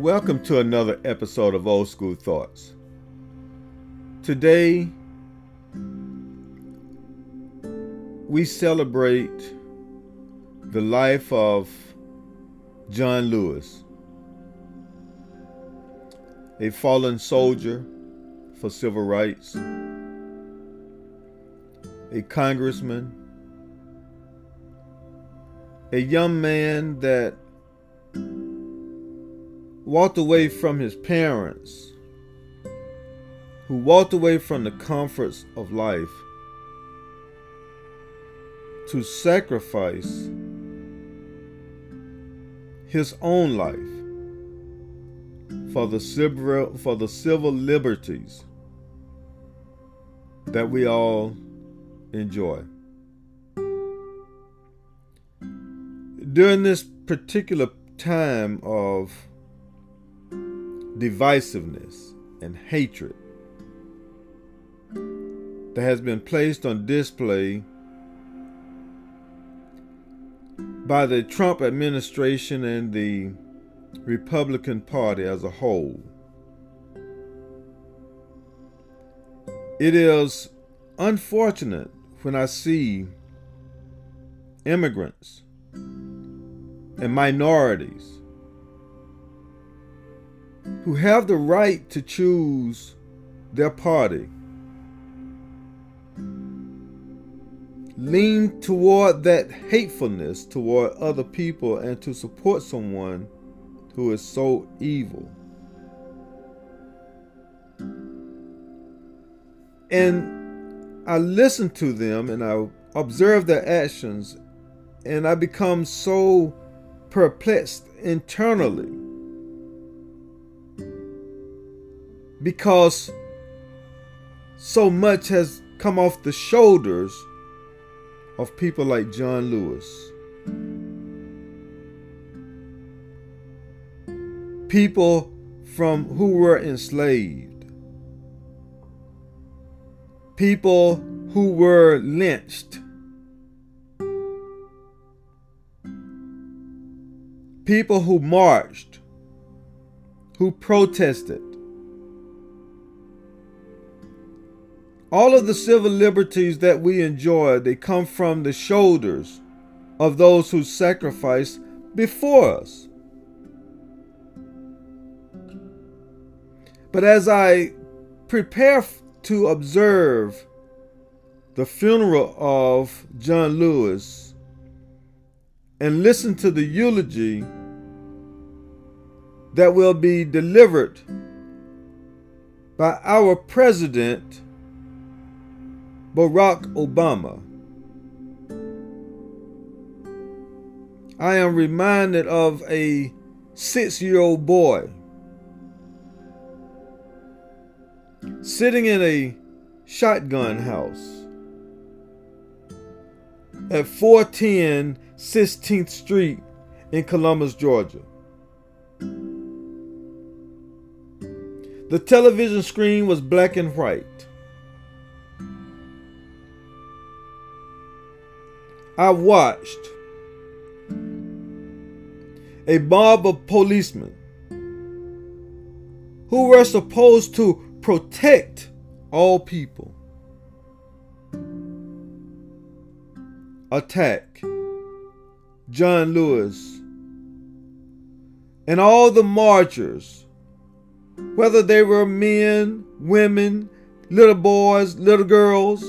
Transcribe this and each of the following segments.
Welcome to another episode of Old School Thoughts. Today, we celebrate the life of John Lewis, a fallen soldier for civil rights, a congressman, a young man that walked away from his parents, who walked away from the comforts of life to sacrifice his own life for the civil for the civil liberties that we all enjoy. During this particular time of divisiveness and hatred that has been placed on display by the Trump administration and the Republican Party as a whole. It is unfortunate when I see immigrants and minorities who have the right to choose their party lean toward that hatefulness toward other people and to support someone who is so evil. And I listen to them and I observe their actions and I become so perplexed internally because so much has come off the shoulders of people like John Lewis. People from who were enslaved. People who were lynched. People who marched, who protested, All of the civil liberties that we enjoy, they come from the shoulders of those who sacrificed before us. But as I prepare to observe the funeral of John Lewis and listen to the eulogy that will be delivered by our president Barack Obama. I am reminded of a six year old boy sitting in a shotgun house at 410 16th Street in Columbus, Georgia. The television screen was black and white. I watched a mob of policemen who were supposed to protect all people attack John Lewis and all the marchers, whether they were men, women, little boys, little girls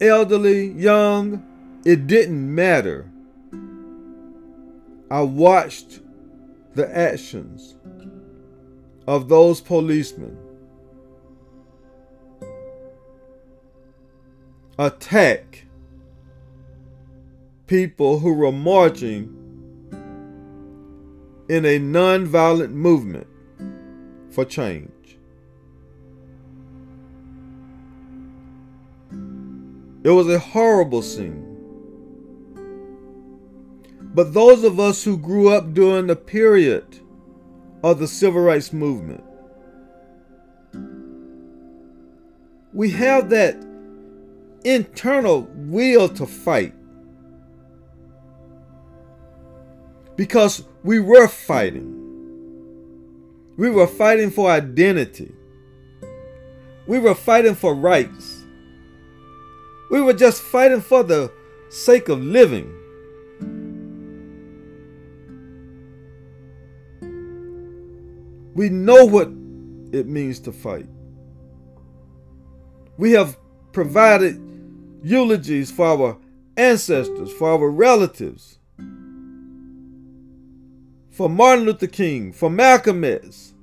elderly, young, it didn't matter. I watched the actions of those policemen attack people who were marching in a nonviolent movement for change. It was a horrible scene. But those of us who grew up during the period of the civil rights movement, we have that internal will to fight. Because we were fighting. We were fighting for identity. We were fighting for rights. We were just fighting for the sake of living. We know what it means to fight. We have provided eulogies for our ancestors, for our relatives, for Martin Luther King, for Malcolm X,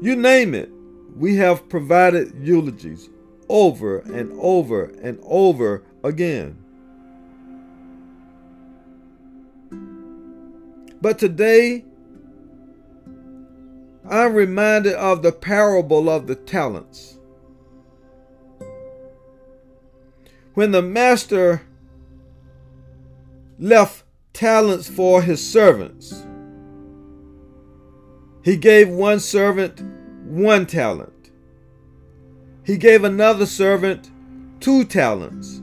you name it. We have provided eulogies over and over and over again. But today, I'm reminded of the parable of the talents. When the master left talents for his servants, he gave one servant one talent. He gave another servant two talents.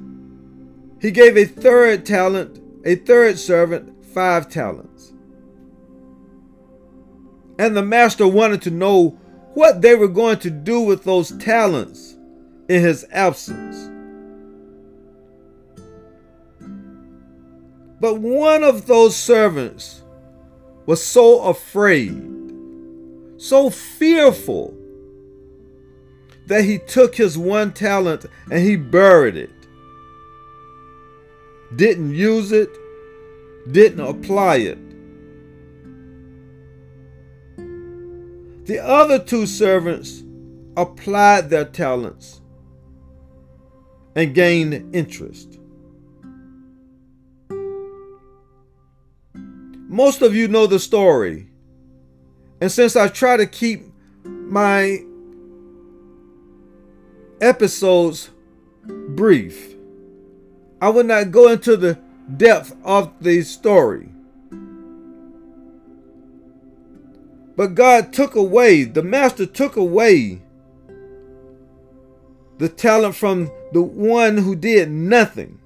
He gave a third talent, a third servant, five talents. And the master wanted to know what they were going to do with those talents in his absence. But one of those servants was so afraid, so fearful, that he took his one talent and he buried it. Didn't use it, didn't apply it. The other two servants applied their talents and gained interest. Most of you know the story. And since I try to keep my episodes brief, I will not go into the depth of the story. But God took away, the master took away the talent from the one who did nothing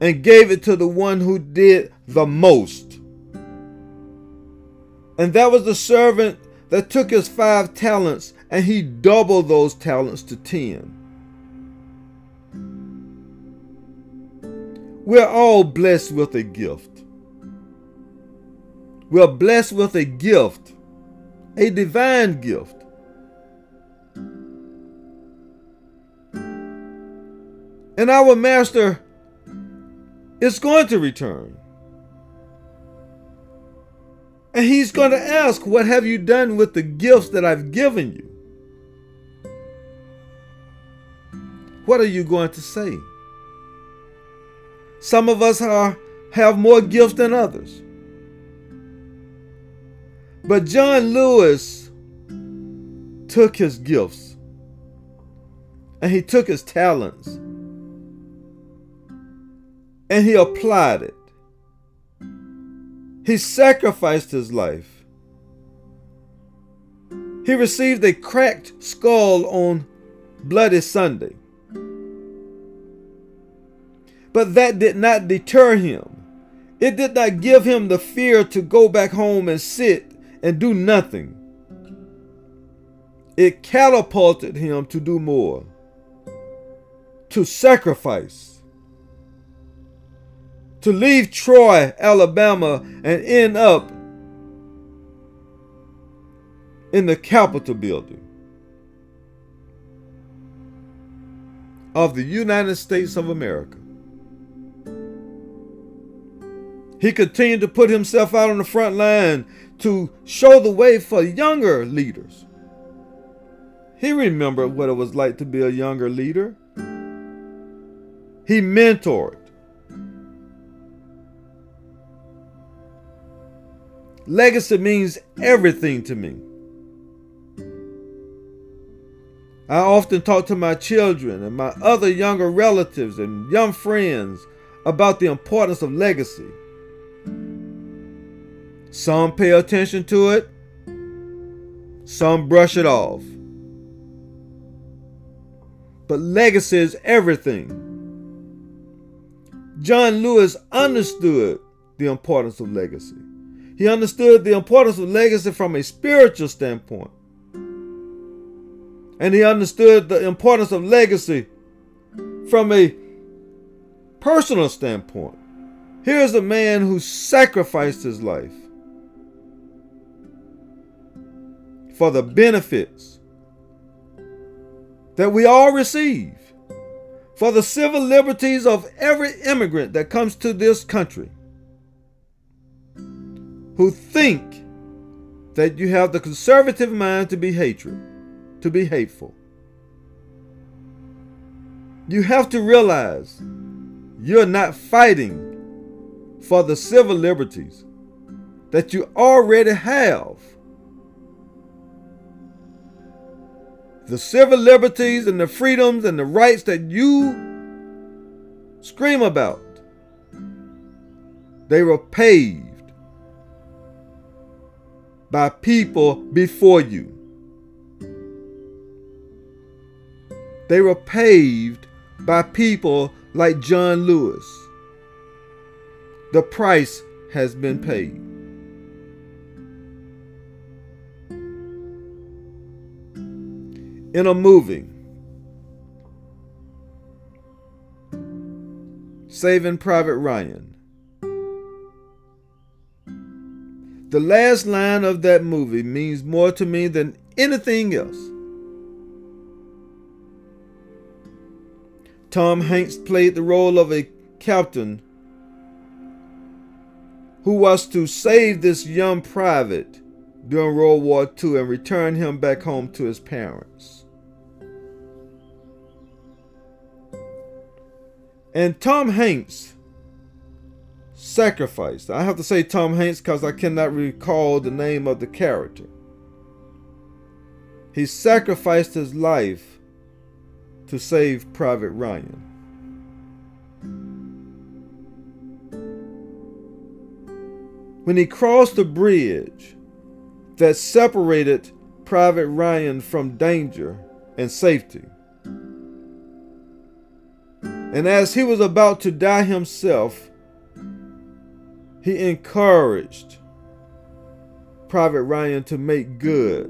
and gave it to the one who did the most. And that was the servant that took his five talents and he doubled those talents to ten. We're all blessed with a gift. We're blessed with a gift, a divine gift. And our master is going to return. And he's going to ask, What have you done with the gifts that I've given you? What are you going to say? Some of us are, have more gifts than others. But John Lewis took his gifts and he took his talents and he applied it. He sacrificed his life. He received a cracked skull on Bloody Sunday. But that did not deter him. It did not give him the fear to go back home and sit and do nothing. It catapulted him to do more, to sacrifice, to leave Troy, Alabama, and end up in the Capitol building of the United States of America. He continued to put himself out on the front line to show the way for younger leaders. He remembered what it was like to be a younger leader. He mentored. Legacy means everything to me. I often talk to my children and my other younger relatives and young friends about the importance of legacy. Some pay attention to it, some brush it off. But legacy is everything. John Lewis understood the importance of legacy. He understood the importance of legacy from a spiritual standpoint. And he understood the importance of legacy from a personal standpoint. Here's a man who sacrificed his life for the benefits that we all receive, for the civil liberties of every immigrant that comes to this country who think that you have the conservative mind to be hatred, to be hateful. You have to realize you're not fighting for the civil liberties that you already have. The civil liberties and the freedoms and the rights that you scream about, they were paved by people before you. They were paved by people like John Lewis. The price has been paid. In a movie, Saving Private Ryan, The last line of that movie means more to me than anything else. Tom Hanks played the role of a captain who was to save this young private during World War II and return him back home to his parents. And Tom Hanks sacrificed. I have to say Tom Hanks because I cannot recall the name of the character. He sacrificed his life to save Private Ryan. When he crossed the bridge that separated Private Ryan from danger and safety, and as he was about to die himself, he encouraged Private Ryan to make good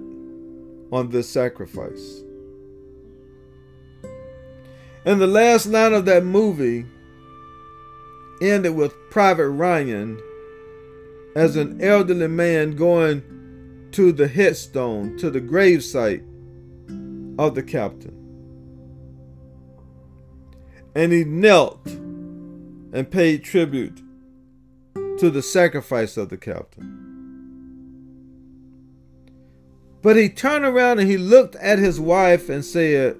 on this sacrifice. And the last line of that movie ended with Private Ryan as an elderly man going to the headstone, to the gravesite of the captain. And he knelt and paid tribute to the sacrifice of the captain. But he turned around and he looked at his wife and said,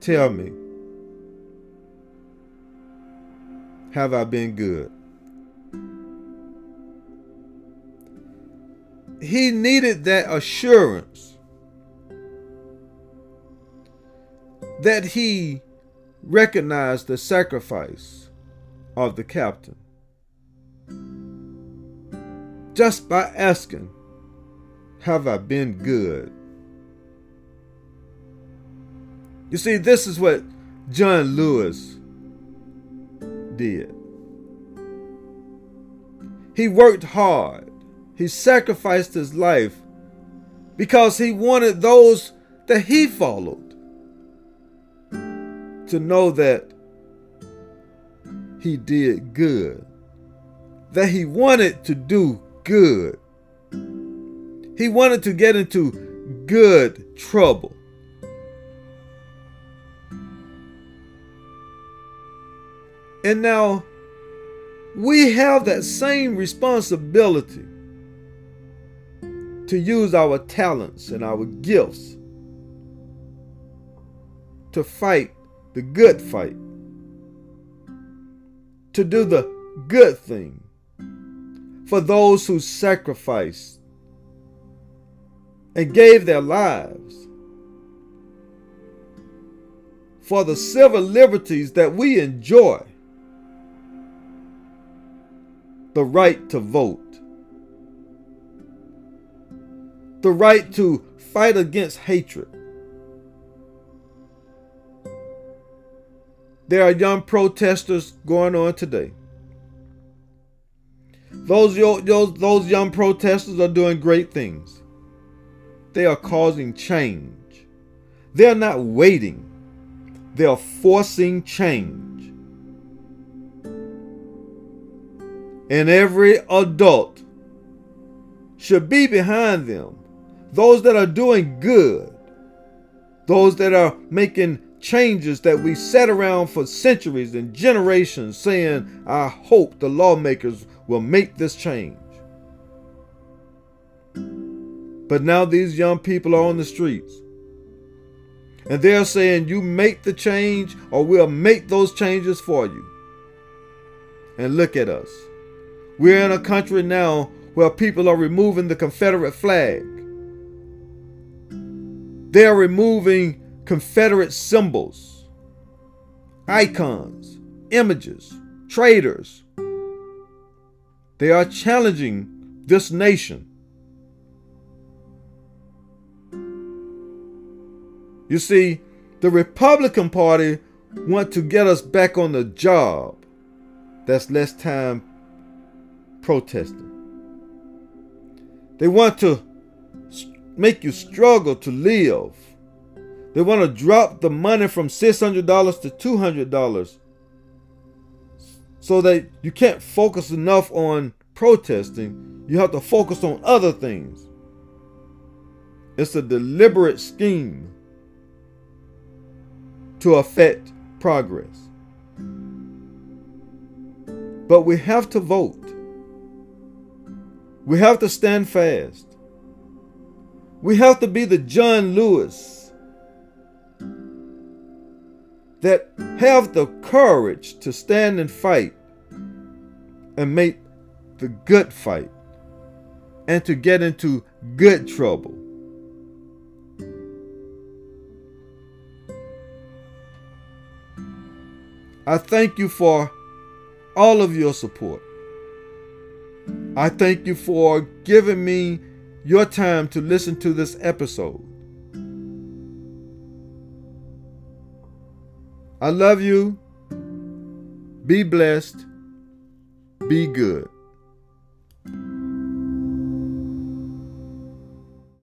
Tell me, have I been good? He needed that assurance that he recognized the sacrifice of the captain. Just by asking, Have I been good? You see, this is what John Lewis did. He worked hard, he sacrificed his life because he wanted those that he followed to know that he did good, that he wanted to do good. He wanted to get into good trouble. And now we have that same responsibility to use our talents and our gifts to fight the good fight to do the good thing for those who sacrificed and gave their lives for the civil liberties that we enjoy the right to vote, the right to fight against hatred, There are young protesters going on today Those, those, those young protesters are doing great things. They are causing change. They're not waiting, they're forcing change. And every adult should be behind them. Those that are doing good, those that are making changes that we sat around for centuries and generations saying, I hope the lawmakers will make this change. But now these young people are on the streets. And they're saying, You make the change, or we'll make those changes for you. And look at us. We're in a country now where people are removing the Confederate flag. They are removing Confederate symbols, icons, images, traitors. They are challenging this nation. You see, the Republican Party want to get us back on the job. That's less time protesting. They want to make you struggle to live. They want to drop the money from $600 to $200 so that you can't focus enough on protesting. You have to focus on other things. It's a deliberate scheme to affect progress. But we have to vote. We have to stand fast. We have to be the John Lewis that have the courage to stand and fight and make the good fight and to get into good trouble. I thank you for all of your support. I thank you for giving me your time to listen to this episode. I love you. Be blessed. Be good.